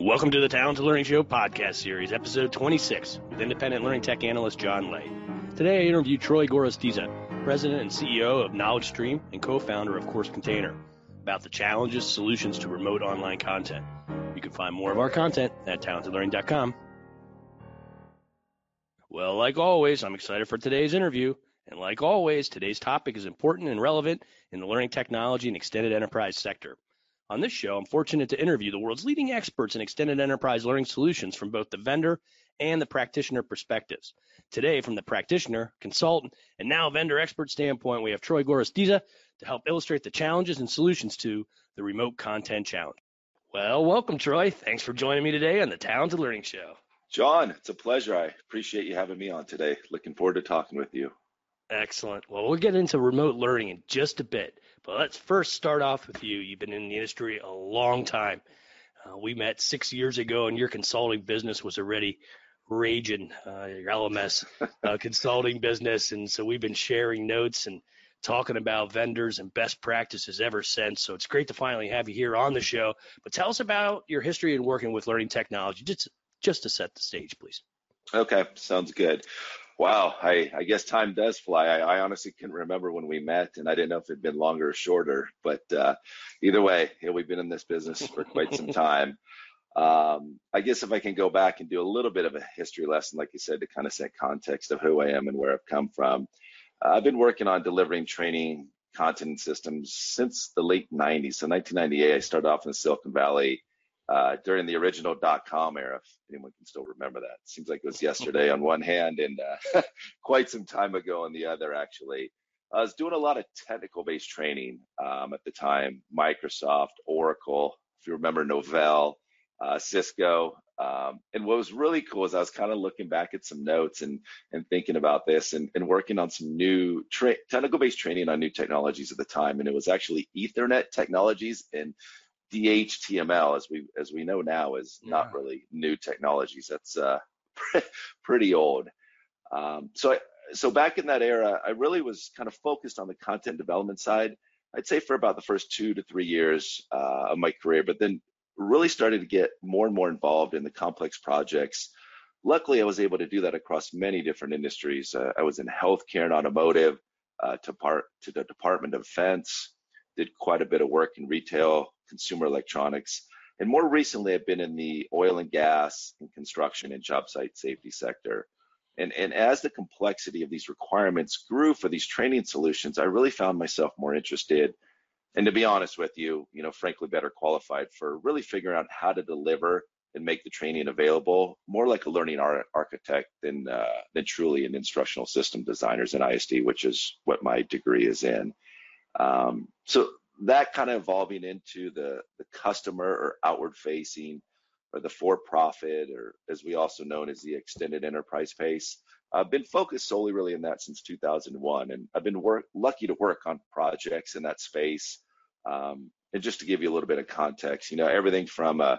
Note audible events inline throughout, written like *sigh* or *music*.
Welcome to the Talented Learning Show podcast series, episode 26, with independent learning tech analyst John Leh. Today I interview Troy Gorostiza, president and CEO of Knowledge Stream and co-founder of Course Container, about the challenges, solutions to remote online content. You can find more of our content at talentedlearning.com. Well, like always, I'm excited for today's interview. And like always, today's topic is important and relevant in the learning technology and extended enterprise sector. On this show, I'm fortunate to interview the world's leading experts in extended enterprise learning solutions from both the vendor and the practitioner perspectives. Today, from the practitioner, consultant, and now vendor expert standpoint, we have Troy Gorostiza to help illustrate the challenges and solutions to the remote content challenge. Well, welcome, Troy. Thanks for joining me today on the Talented Learning Show. John, it's a pleasure. I appreciate you having me on today. Looking forward to talking with you. Excellent. Well, we'll get into remote learning in just a bit. But let's first start off with you. You've been in the industry a long time. Uh, we met six years ago, and your consulting business was already raging, uh, your LMS uh, *laughs* consulting business. And so we've been sharing notes and talking about vendors and best practices ever since. So it's great to finally have you here on the show. But tell us about your history in working with learning technology, just, just to set the stage, please. Okay, sounds good. Wow, I, I guess time does fly. I, I, honestly couldn't remember when we met, and I didn't know if it'd been longer or shorter. But uh, either way, yeah, we've been in this business for quite some *laughs* time. Um, I guess if I can go back and do a little bit of a history lesson, like you said, to kind of set context of who I am and where I've come from. Uh, I've been working on delivering training content systems since the late 90s. So 1998, I started off in Silicon Valley uh, during the original dot com era, if anyone can still remember that. Seems like it was yesterday on one hand and uh, *laughs* quite some time ago on the other, actually. I was doing a lot of technical based training um, at the time Microsoft, Oracle, if you remember Novell, uh, Cisco. Um, and what was really cool is I was kind of looking back at some notes and, and thinking about this and, and working on some new tra- technical based training on new technologies at the time. And it was actually Ethernet technologies and DHTML, as we as we know now, is yeah. not really new technologies. That's uh, *laughs* pretty old. Um, so I, so back in that era, I really was kind of focused on the content development side. I'd say for about the first two to three years uh, of my career, but then really started to get more and more involved in the complex projects. Luckily, I was able to do that across many different industries. Uh, I was in healthcare and automotive, uh, to part to the Department of Defense, did quite a bit of work in retail, consumer electronics. And more recently, I've been in the oil and gas and construction and job site safety sector. And, and as the complexity of these requirements grew for these training solutions, I really found myself more interested and to be honest with you, you know, frankly, better qualified for really figuring out how to deliver and make the training available, more like a learning architect than uh, than truly an instructional system designers in ISD, which is what my degree is in. Um, so that kind of evolving into the, the customer or outward facing or the for profit or as we also known as the extended enterprise space. I've been focused solely really in that since 2001 and I've been work, lucky to work on projects in that space. Um, and just to give you a little bit of context, you know, everything from uh,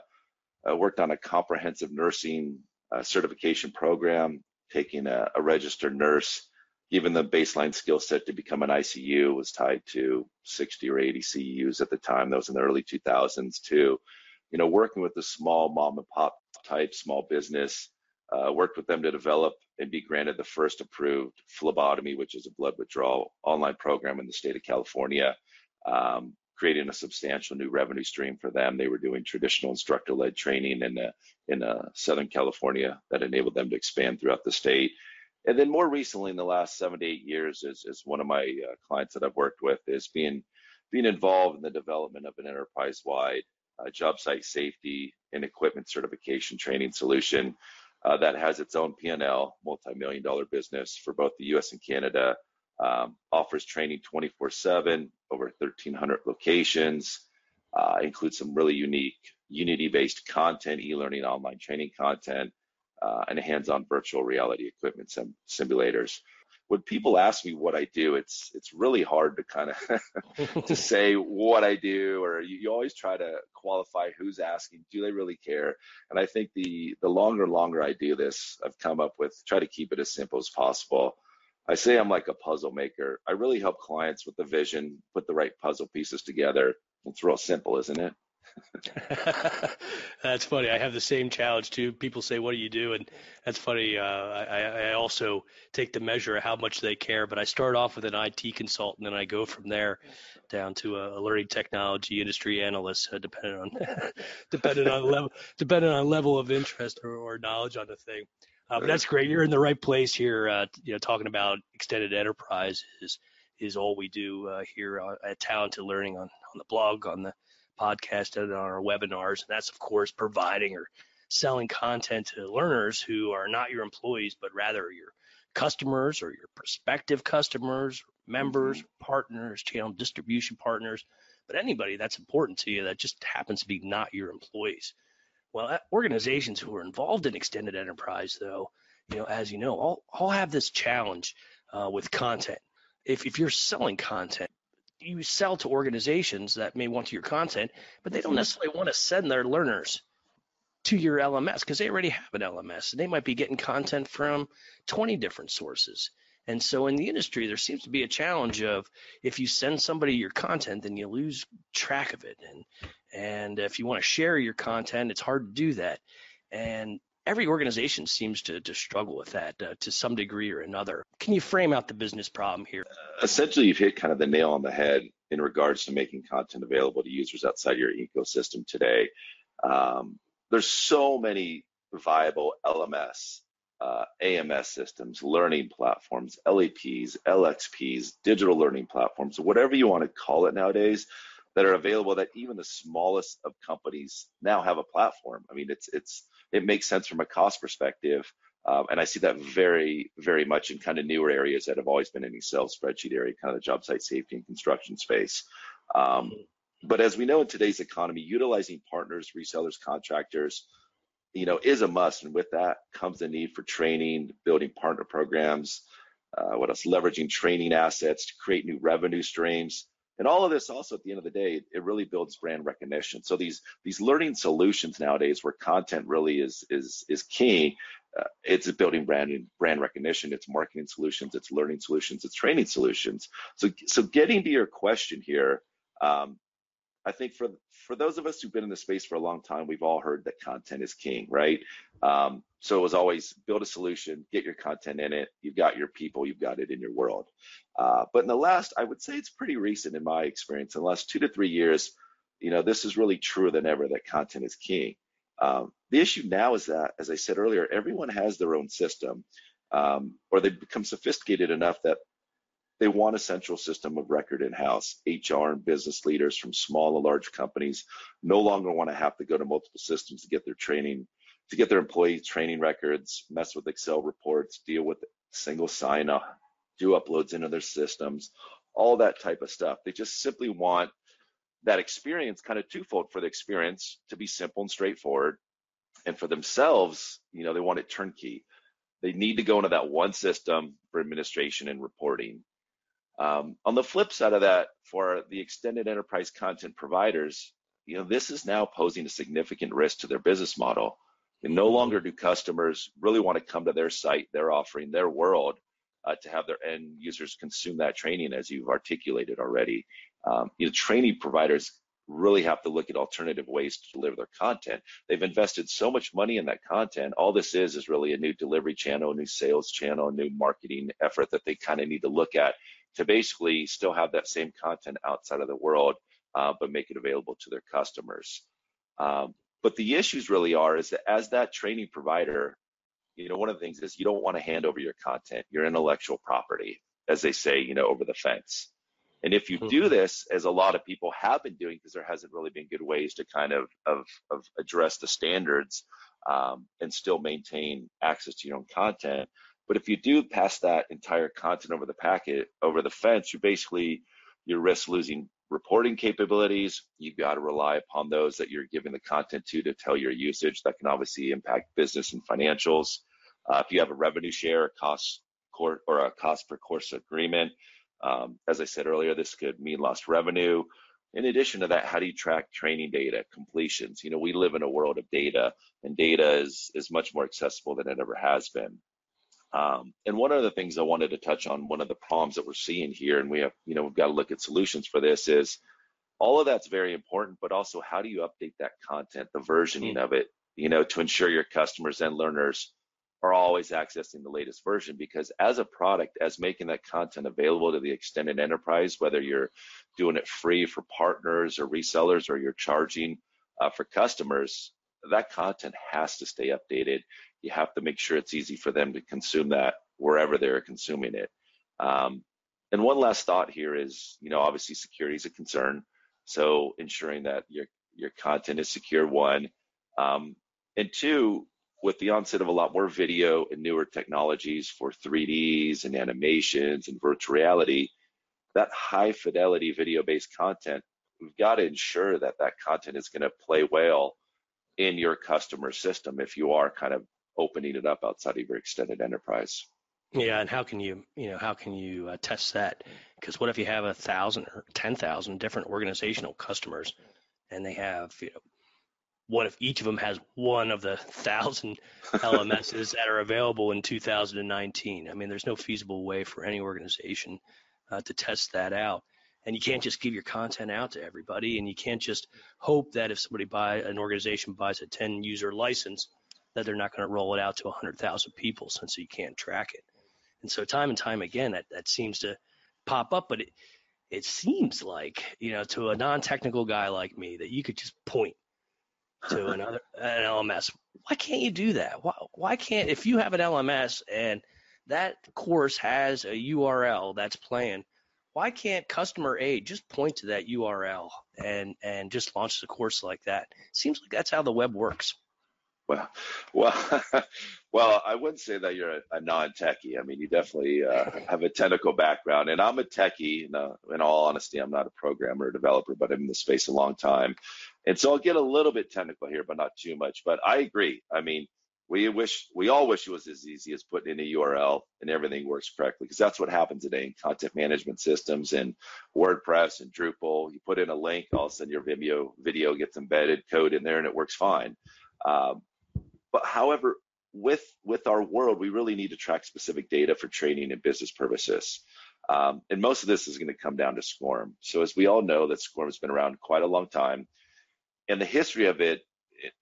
I worked on a comprehensive nursing uh, certification program, taking a, a registered nurse even the baseline skill set to become an ICU was tied to 60 or 80 CEUs at the time. That was in the early 2000s too. You know, working with the small mom and pop type small business, uh, worked with them to develop and be granted the first approved phlebotomy, which is a blood withdrawal online program in the state of California, um, creating a substantial new revenue stream for them. They were doing traditional instructor-led training in uh, in uh, Southern California that enabled them to expand throughout the state. And then more recently, in the last seven to eight years, is, is one of my uh, clients that I've worked with is being being involved in the development of an enterprise-wide uh, job site safety and equipment certification training solution uh, that has its own P&L, multi-million dollar business for both the U.S. and Canada. Um, offers training 24/7 over 1,300 locations. Uh, includes some really unique Unity-based content, e-learning, online training content, uh, and hands-on virtual reality equipment sim- simulators. When people ask me what I do, it's it's really hard to kind of *laughs* to *laughs* say what I do, or you, you, always try to qualify who's asking. Do they really care? And I think the the longer longer I do this, I've come up with try to keep it as simple as possible. I say I'm like a puzzle maker. I really help clients with the vision, put the right puzzle pieces together. It's real simple, isn't it? *laughs* that's funny. I have the same challenge too. People say, "What do you do?" And that's funny. Uh, I, I also take the measure of how much they care. But I start off with an IT consultant, and I go from there down to a, learning technology industry analyst, uh, depending on *laughs* depending on level depending on level of interest or, or knowledge on the thing. Uh, but that's great. You're in the right place here. Uh, you know, talking about extended enterprise is is all we do uh, here at Talented Learning on on the blog, on the podcast, and on our webinars. And that's of course providing or selling content to learners who are not your employees, but rather your customers or your prospective customers, members, mm-hmm. partners, channel distribution partners, but anybody that's important to you that just happens to be not your employees. Well, organizations who are involved in extended enterprise, though, you know, as you know, all, all have this challenge uh, with content. If, if you're selling content, you sell to organizations that may want your content, but they don't mm-hmm. necessarily want to send their learners to your LMS because they already have an LMS and they might be getting content from 20 different sources. And so in the industry, there seems to be a challenge of if you send somebody your content, then you lose track of it. And and if you want to share your content, it's hard to do that. And every organization seems to, to struggle with that uh, to some degree or another. Can you frame out the business problem here? Essentially, you've hit kind of the nail on the head in regards to making content available to users outside your ecosystem today. Um, there's so many viable LMS uh, AMS systems, learning platforms, LEPs, LXPs, digital learning platforms, whatever you want to call it nowadays, that are available that even the smallest of companies now have a platform. I mean, it's it's it makes sense from a cost perspective. Um, and I see that very, very much in kind of newer areas that have always been in Excel spreadsheet area, kind of the job site safety and construction space. Um, but as we know in today's economy, utilizing partners, resellers, contractors, you know, is a must. And with that comes the need for training, building partner programs, uh, what else? Leveraging training assets to create new revenue streams. And all of this also at the end of the day, it really builds brand recognition. So these these learning solutions nowadays where content really is is is key, uh, it's building brand brand recognition, it's marketing solutions, it's learning solutions, it's training solutions. So so getting to your question here, um, I think for for those of us who've been in the space for a long time, we've all heard that content is king, right? Um, so it was always build a solution, get your content in it. You've got your people, you've got it in your world. Uh, but in the last, I would say it's pretty recent in my experience. In the last two to three years, you know, this is really truer than ever that content is king. Um, the issue now is that, as I said earlier, everyone has their own system, um, or they become sophisticated enough that they want a central system of record in-house. HR and business leaders from small and large companies no longer want to have to go to multiple systems to get their training, to get their employee training records, mess with Excel reports, deal with single sign-on, do uploads into their systems, all that type of stuff. They just simply want that experience kind of twofold for the experience to be simple and straightforward. And for themselves, you know, they want it turnkey. They need to go into that one system for administration and reporting um, on the flip side of that, for the extended enterprise content providers, you know, this is now posing a significant risk to their business model. And no longer do customers really want to come to their site, their offering, their world uh, to have their end users consume that training as you've articulated already. Um, you know, training providers really have to look at alternative ways to deliver their content. They've invested so much money in that content. All this is is really a new delivery channel, a new sales channel, a new marketing effort that they kind of need to look at to basically still have that same content outside of the world, uh, but make it available to their customers. Um, but the issues really are is that as that training provider, you know, one of the things is you don't want to hand over your content, your intellectual property, as they say, you know, over the fence. And if you do mm-hmm. this, as a lot of people have been doing, because there hasn't really been good ways to kind of of, of address the standards um, and still maintain access to your own content, but if you do pass that entire content over the packet, over the fence, you basically you risk losing reporting capabilities. You've got to rely upon those that you're giving the content to to tell your usage. That can obviously impact business and financials. Uh, if you have a revenue share, a cost or a cost per course agreement, um, as I said earlier, this could mean lost revenue. In addition to that, how do you track training data completions? You know, we live in a world of data, and data is is much more accessible than it ever has been. Um, and one of the things I wanted to touch on, one of the problems that we're seeing here, and we have, you know, we've got to look at solutions for this is all of that's very important, but also how do you update that content, the versioning mm. of it, you know, to ensure your customers and learners are always accessing the latest version because as a product, as making that content available to the extended enterprise, whether you're doing it free for partners or resellers or you're charging uh, for customers, that content has to stay updated. You have to make sure it's easy for them to consume that wherever they're consuming it. Um, and one last thought here is, you know, obviously security is a concern. So ensuring that your your content is secure, one, um, and two, with the onset of a lot more video and newer technologies for 3Ds and animations and virtual reality, that high fidelity video based content, we've got to ensure that that content is going to play well in your customer system if you are kind of opening it up outside of your extended enterprise. Yeah, and how can you, you know, how can you uh, test that? Because what if you have a thousand or ten thousand different organizational customers, and they have, you know, what if each of them has one of the thousand *laughs* LMSs that are available in 2019? I mean, there's no feasible way for any organization uh, to test that out. And you can't just give your content out to everybody, and you can't just hope that if somebody buy an organization buys a 10 user license, that they're not going to roll it out to 100,000 people since you can't track it. And so time and time again, that, that seems to pop up, but it, it seems like, you know, to a non-technical guy like me that you could just point to another an LMS. Why can't you do that? Why, why can't if you have an LMS and that course has a URL that's playing, why can't customer A just point to that URL and and just launch the course like that? Seems like that's how the web works. Well, well, *laughs* well, I wouldn't say that you're a, a non-techie. I mean, you definitely uh, *laughs* have a technical background, and I'm a techie. In, uh, in all honesty, I'm not a programmer or developer, but I'm in the space a long time, and so I'll get a little bit technical here, but not too much. But I agree. I mean, we wish, we all wish it was as easy as putting in a URL and everything works correctly, because that's what happens today in content management systems and WordPress and Drupal. You put in a link, all of a sudden your video video gets embedded code in there, and it works fine. Um, but however, with with our world, we really need to track specific data for training and business purposes. Um, and most of this is going to come down to SCORM. So as we all know, that SCORM has been around quite a long time, and the history of it,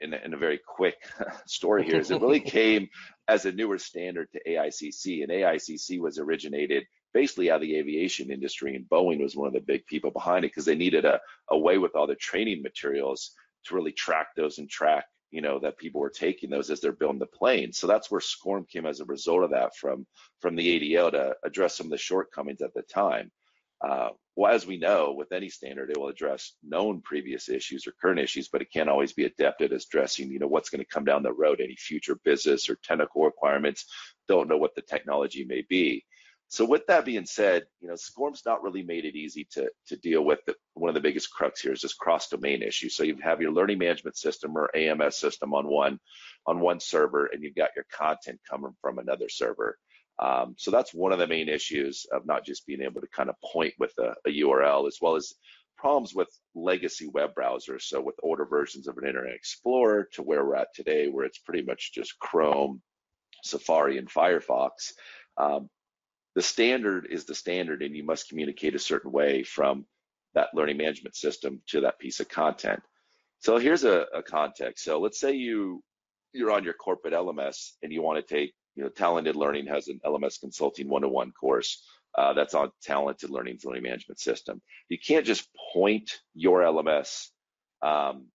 in, in a very quick *laughs* story here, is it really *laughs* came as a newer standard to AICC, and AICC was originated basically out of the aviation industry, and Boeing was one of the big people behind it because they needed a, a way with all the training materials to really track those and track you know that people were taking those as they're building the plane. So that's where scorm came as a result of that from from the adl to address some of the shortcomings at the time uh, well as we know with any standard it will address known previous issues or current issues but it can't always be adept at addressing you know what's going to come down the road any future business or technical requirements don't know what the technology may be so with that being said, you know, SCORM's not really made it easy to, to deal with. The, one of the biggest crux here is this cross-domain issue. So you have your learning management system or AMS system on one on one server, and you've got your content coming from another server. Um, so that's one of the main issues of not just being able to kind of point with a, a URL, as well as problems with legacy web browsers. So with older versions of an Internet Explorer to where we're at today, where it's pretty much just Chrome, Safari, and Firefox. Um, the standard is the standard and you must communicate a certain way from that learning management system to that piece of content. So here's a, a context. So let's say you you're on your corporate LMS and you want to take, you know, Talented Learning has an LMS Consulting 101 course uh, that's on Talented Learning's learning management system. You can't just point your LMS um,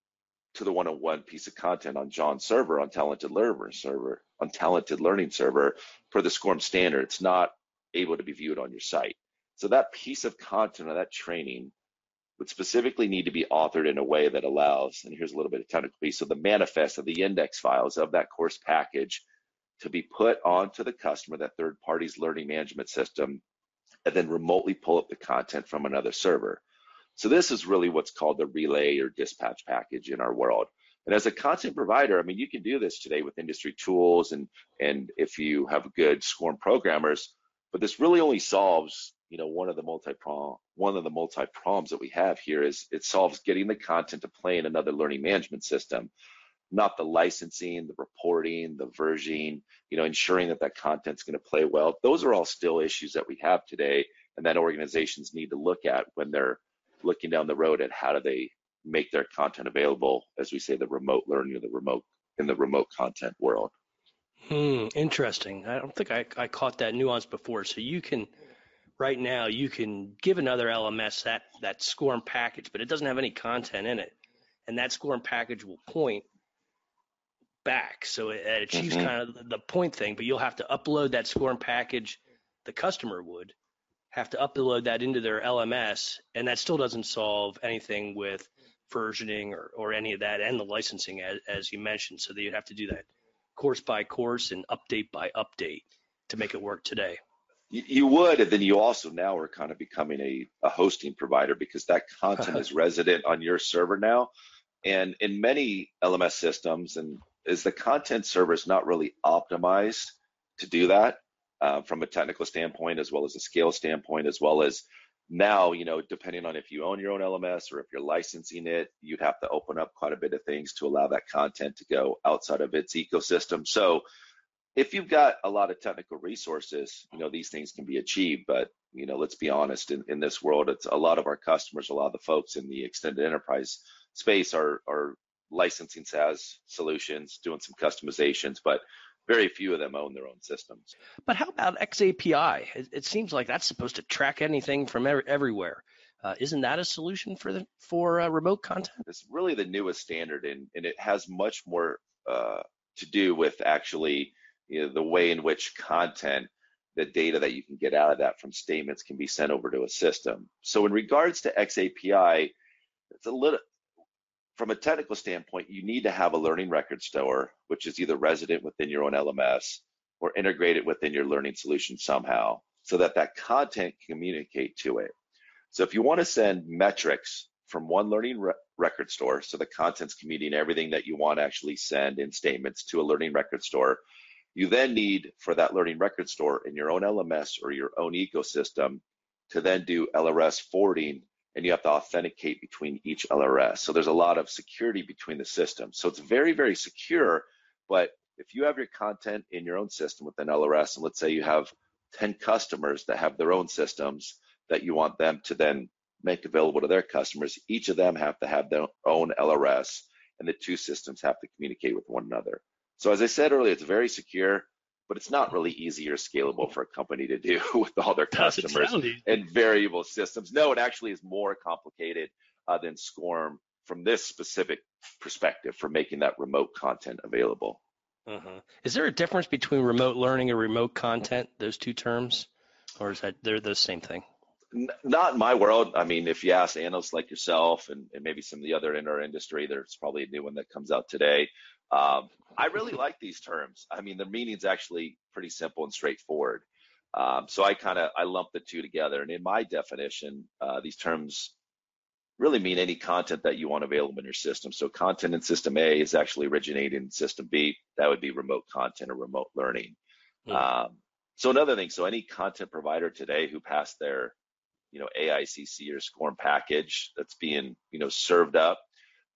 to the 101 piece of content on John's server, on Talented Learner server, on Talented Learning server for the SCORM standard. It's not able to be viewed on your site. So that piece of content or that training would specifically need to be authored in a way that allows, and here's a little bit of technical piece, so the manifest of the index files of that course package to be put onto the customer, that third party's learning management system, and then remotely pull up the content from another server. So this is really what's called the relay or dispatch package in our world. And as a content provider, I mean, you can do this today with industry tools and and if you have good SCORM programmers, but this really only solves, you know, one of the multi-prong, one of the multi-proms that we have here is it solves getting the content to play in another learning management system, not the licensing, the reporting, the versioning, you know, ensuring that that content's going to play well. Those are all still issues that we have today and that organizations need to look at when they're looking down the road at how do they make their content available, as we say, the remote learning or the remote in the remote content world. Hmm, interesting. I don't think I, I caught that nuance before. So you can right now you can give another LMS that that SCORM package, but it doesn't have any content in it, and that SCORM package will point back. So it, it achieves mm-hmm. kind of the point thing, but you'll have to upload that SCORM package. The customer would have to upload that into their LMS, and that still doesn't solve anything with versioning or, or any of that and the licensing as, as you mentioned. So you'd have to do that course by course and update by update to make it work today. You, would, and then you also now are kind of becoming a, a hosting provider because that content *laughs* is resident on your server now. And in many LMS systems, and is the content server is not really optimized to do that uh, from a technical standpoint, as well as a scale standpoint, as well as now, you know, depending on if you own your own LMS or if you're licensing it, you'd have to open up quite a bit of things to allow that content to go outside of its ecosystem. So if you've got a lot of technical resources, you know, these things can be achieved. But, you know, let's be honest, in, in this world, it's a lot of our customers, a lot of the folks in the extended enterprise space are, are licensing SaaS solutions, doing some customizations, but very few of them own their own systems. But how about XAPI? It, it seems like that's supposed to track anything from er- everywhere. Uh, isn't that a solution for the for uh, remote content? It's really the newest standard, and, and it has much more uh, to do with actually you know, the way in which content, the data that you can get out of that from statements can be sent over to a system. So in regards to XAPI, it's a little from a technical standpoint, you need to have a learning record store, which is either resident within your own LMS or integrated within your learning solution somehow so that that content can communicate to it. So if you want to send metrics from one learning re- record store, so the content's communicating everything that you want to actually send in statements to a learning record store, you then need for that learning record store in your own LMS or your own ecosystem to then do LRS forwarding and you have to authenticate between each LRS. So there's a lot of security between the systems. So it's very, very secure. But if you have your content in your own system within LRS, and let's say you have 10 customers that have their own systems that you want them to then make available to their customers, each of them have to have their own LRS, and the two systems have to communicate with one another. So as I said earlier, it's very secure but it's not really easy or scalable for a company to do *laughs* with all their customers and variable systems. No, it actually is more complicated uh, than SCORM from this specific perspective for making that remote content available. Uh-huh. Is there a difference between remote learning and remote content, those two terms, or is that they're the same thing? not in my world. I mean, if you ask analysts like yourself and, and, maybe some of the other in our industry, there's probably a new one that comes out today. Um, I really like these terms. I mean, the meaning's actually pretty simple and straightforward. Um, so I kind of I lump the two together. And in my definition, uh, these terms really mean any content that you want available in your system. So content in system A is actually originating in system B. That would be remote content or remote learning. Mm. Um, so another thing, so any content provider today who passed their, you know, AICC or SCORM package that's being, you know, served up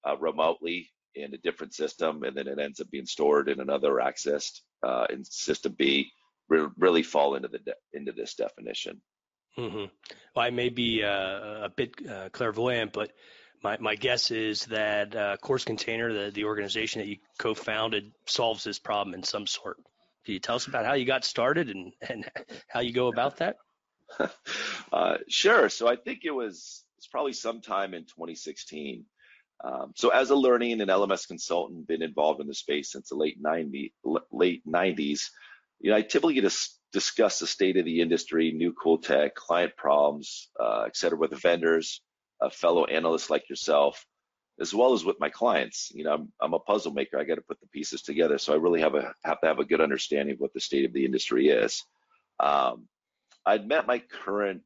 uh, remotely in a different system, and then it ends up being stored in another accessed uh, in system B, re- really fall into the de- into this definition. Mm-hmm. Well, I may be uh, a bit uh, clairvoyant, but my, my guess is that uh, Course Container, the, the organization that you co-founded, solves this problem in some sort. Can you tell us about how you got started and, and how you go about that? *laughs* *laughs* uh, sure. So I think it was it's probably sometime in 2016. Um, so as a learning and LMS consultant, been involved in the space since the late 90, late 90s. You know, I typically discuss the state of the industry, new cool tech, client problems, uh, et cetera, with vendors, uh, fellow analysts like yourself, as well as with my clients. You know, I'm, I'm a puzzle maker. I got to put the pieces together. So I really have a have to have a good understanding of what the state of the industry is. Um, I'd met my current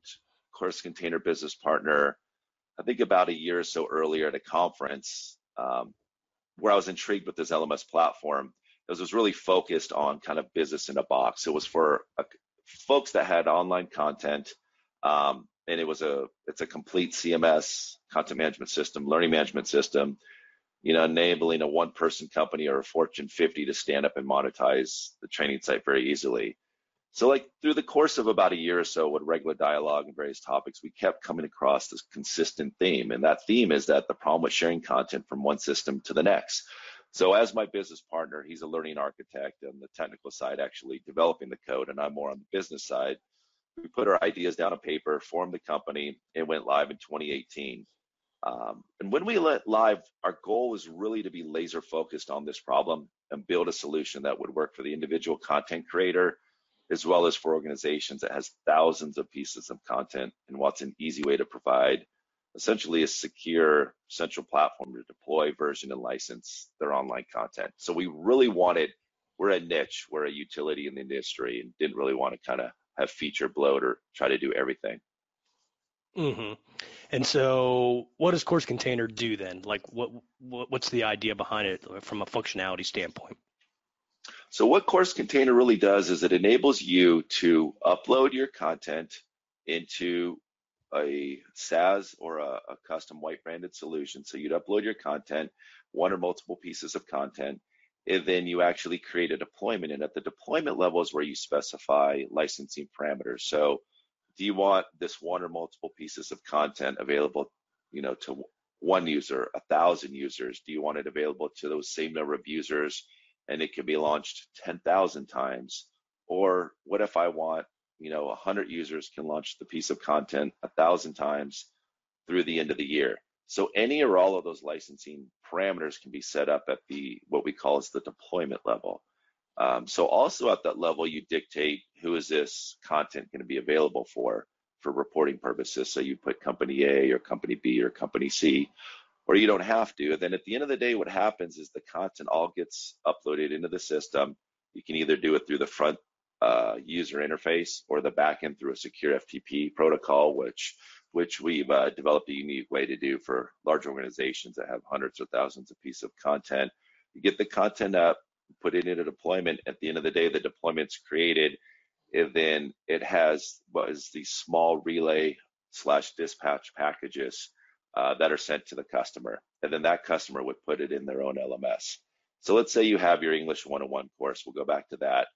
course container business partner I think about a year or so earlier at a conference um, where I was intrigued with this LMS platform. It was really focused on kind of business in a box. It was for folks that had online content, um, and it was a it's a complete CMS content management system, learning management system, you know, enabling a one-person company or a Fortune 50 to stand up and monetize the training site very easily. So like through the course of about a year or so with regular dialogue and various topics, we kept coming across this consistent theme. And that theme is that the problem with sharing content from one system to the next. So as my business partner, he's a learning architect on the technical side, actually developing the code, and I'm more on the business side. We put our ideas down on paper, formed the company, and went live in 2018. Um, and when we went live, our goal was really to be laser focused on this problem and build a solution that would work for the individual content creator, as well as for organizations that has thousands of pieces of content and wants an easy way to provide essentially a secure central platform to deploy, version, and license their online content. So we really wanted, we're a niche, we're a utility in the industry, and didn't really want to kind of have feature bloat or try to do everything. Mm-hmm. And so, what does Course Container do then? Like, what, what what's the idea behind it from a functionality standpoint? So, what Course Container really does is it enables you to upload your content into a SaaS or a, a custom white branded solution. So you'd upload your content, one or multiple pieces of content, and then you actually create a deployment. And at the deployment level is where you specify licensing parameters. So do you want this one or multiple pieces of content available, you know, to one user, a thousand users? Do you want it available to those same number of users and it can be launched 10,000 times? Or what if I want you know, 100 users can launch the piece of content a thousand times through the end of the year. So any or all of those licensing parameters can be set up at the what we call as the deployment level. Um, so also at that level, you dictate who is this content going to be available for for reporting purposes. So you put company A or company B or company C, or you don't have to. And then at the end of the day, what happens is the content all gets uploaded into the system. You can either do it through the front uh, user interface or the backend through a secure FTP protocol, which which we've uh, developed a unique way to do for large organizations that have hundreds or thousands of pieces of content. You get the content up, put it into deployment. At the end of the day, the deployment's created, and then it has what is these small relay slash dispatch packages uh, that are sent to the customer, and then that customer would put it in their own LMS. So let's say you have your English 101 course. We'll go back to that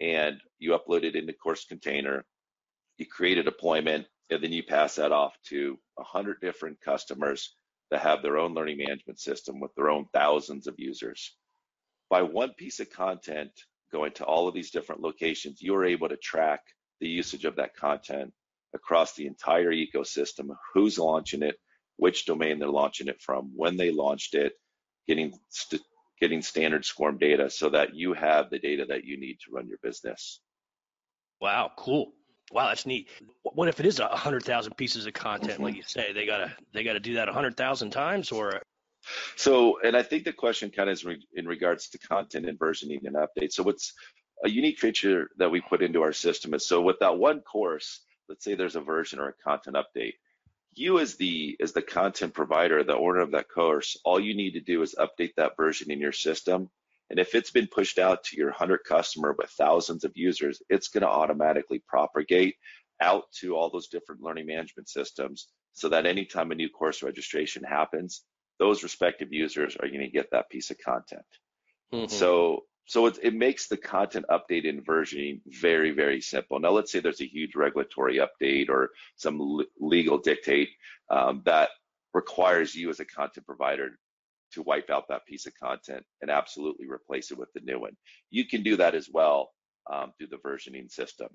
and you upload it into course container, you create a deployment, and then you pass that off to 100 different customers that have their own learning management system with their own thousands of users. By one piece of content going to all of these different locations, you're able to track the usage of that content across the entire ecosystem, who's launching it, which domain they're launching it from, when they launched it, getting st- getting standard SCORM data so that you have the data that you need to run your business. Wow, cool. Wow, that's neat. What if it is a hundred thousand pieces of content, mm-hmm. like you say? They gotta they gotta do that a hundred thousand times, or so. And I think the question kind of is re- in regards to content and versioning and updates. So what's a unique feature that we put into our system is so with that one course, let's say there's a version or a content update you as the as the content provider, the owner of that course, all you need to do is update that version in your system. And if it's been pushed out to your 100 customer with thousands of users, it's going to automatically propagate out to all those different learning management systems so that anytime a new course registration happens, those respective users are going to get that piece of content. Mm-hmm. So so it, it makes the content update and versioning very, very simple. Now, let's say there's a huge regulatory update or some legal dictate um, that requires you as a content provider to wipe out that piece of content and absolutely replace it with the new one. You can do that as well um, through the versioning system.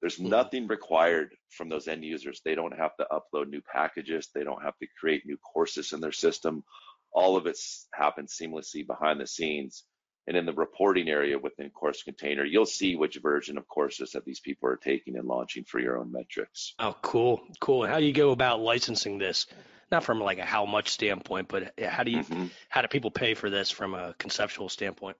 There's mm-hmm. nothing required from those end users. They don't have to upload new packages. They don't have to create new courses in their system. All of it happens seamlessly behind the scenes and in the reporting area within Course Container, you'll see which version of courses that these people are taking and launching for your own metrics. Oh, cool, cool. How do you go about licensing this? Not from like a how much standpoint, but how do you mm-hmm. how do people pay for this from a conceptual standpoint?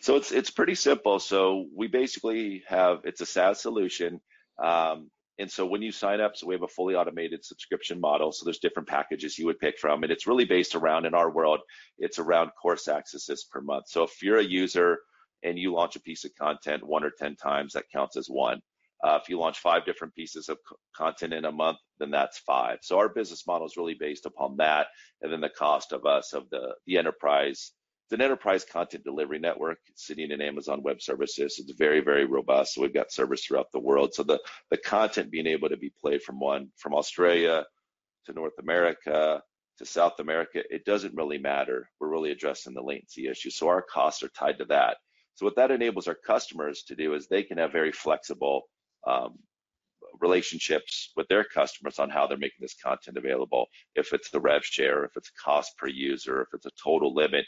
So it's it's pretty simple. So we basically have it's a SaaS solution. Um, and so when you sign up, so we have a fully automated subscription model. So there's different packages you would pick from, and it's really based around in our world, it's around course accesses per month. So if you're a user and you launch a piece of content one or 10 times, that counts as one. Uh, if you launch five different pieces of content in a month, then that's five. So our business model is really based upon that, and then the cost of us of the the enterprise it's an enterprise content delivery network sitting in Amazon Web Services. It's very, very robust. So we've got servers throughout the world. So the, the content being able to be played from one, from Australia to North America to South America, it doesn't really matter. We're really addressing the latency issue. So our costs are tied to that. So what that enables our customers to do is they can have very flexible um, relationships with their customers on how they're making this content available. If it's the rev share, if it's cost per user, if it's a total limit,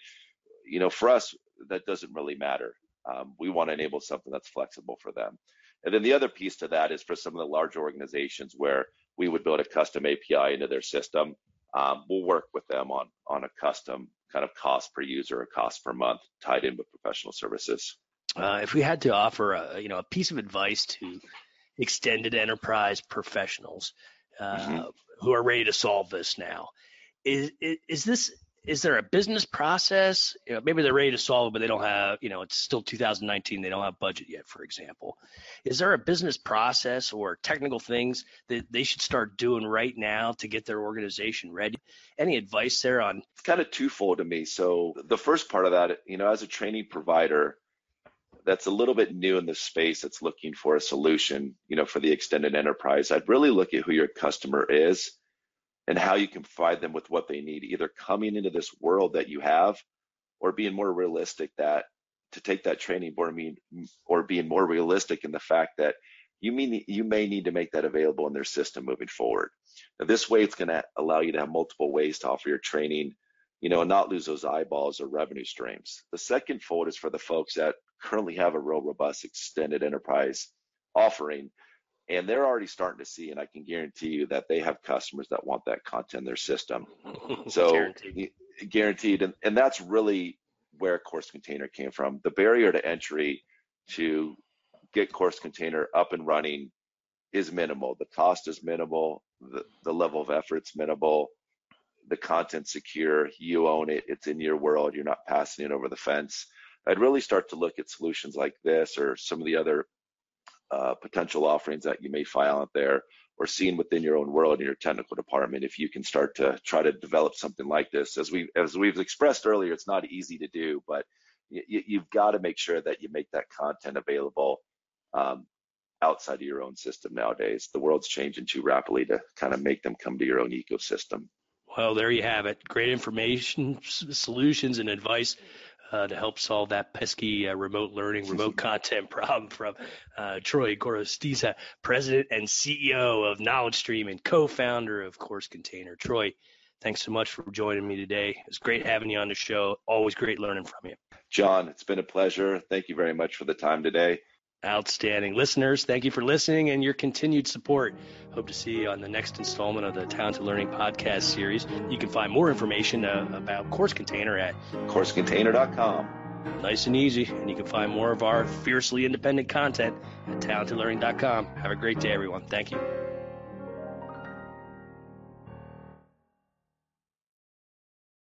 you know, for us, that doesn't really matter. Um, we want to enable something that's flexible for them. And then the other piece to that is for some of the large organizations where we would build a custom API into their system. Um, we'll work with them on on a custom kind of cost per user or cost per month tied in with professional services. Uh, if we had to offer a you know a piece of advice to extended enterprise professionals uh, mm-hmm. who are ready to solve this now, is, is, is this is there a business process? You know, maybe they're ready to solve it, but they don't have, you know, it's still 2019. They don't have budget yet, for example. Is there a business process or technical things that they should start doing right now to get their organization ready? Any advice there on? It's kind of twofold to me. So the first part of that, you know, as a training provider, that's a little bit new in the space that's looking for a solution, you know, for the extended enterprise. I'd really look at who your customer is and how you can provide them with what they need, either coming into this world that you have or being more realistic that to take that training or mean or being more realistic in the fact that you mean you may need to make that available in their system moving forward. Now, this way, it's going to allow you to have multiple ways to offer your training, you know, and not lose those eyeballs or revenue streams. The second fold is for the folks that currently have a real robust extended enterprise offering and they're already starting to see and i can guarantee you that they have customers that want that content in their system. *laughs* So guaranteed, guaranteed. And, and that's really where course container came from. The barrier to entry to get course container up and running is minimal. The cost is minimal. The, the level of effort's minimal. The content secure. You own it. It's in your world. You're not passing it over the fence. I'd really start to look at solutions like this or some of the other uh, potential offerings that you may file out there or seen within your own world in your technical department if you can start to try to develop something like this. As we as we've expressed earlier it's not easy to do but you, you've got to make sure that you make that content available um, outside of your own system nowadays. The world's changing too rapidly to kind of make them come to your own ecosystem. Well there you have it. Great information solutions and advice uh, to help solve that pesky uh, remote learning, *laughs* remote content problem from uh, Troy Gorostiza, President and CEO of Knowledge Stream and co-founder of Course Container. Troy, thanks so much for joining me today. It's great having you on the show. Always great learning from you. John, it's been a pleasure. Thank you very much for the time today. Outstanding. Listeners, thank you for listening and your continued support. Hope to see you on the next installment of the Talented Learning podcast series. You can find more information uh, about Course Container at coursecontainer.com. Nice and easy. And you can find more of our fiercely independent content at talentedlearning.com. Have a great day, everyone. Thank you.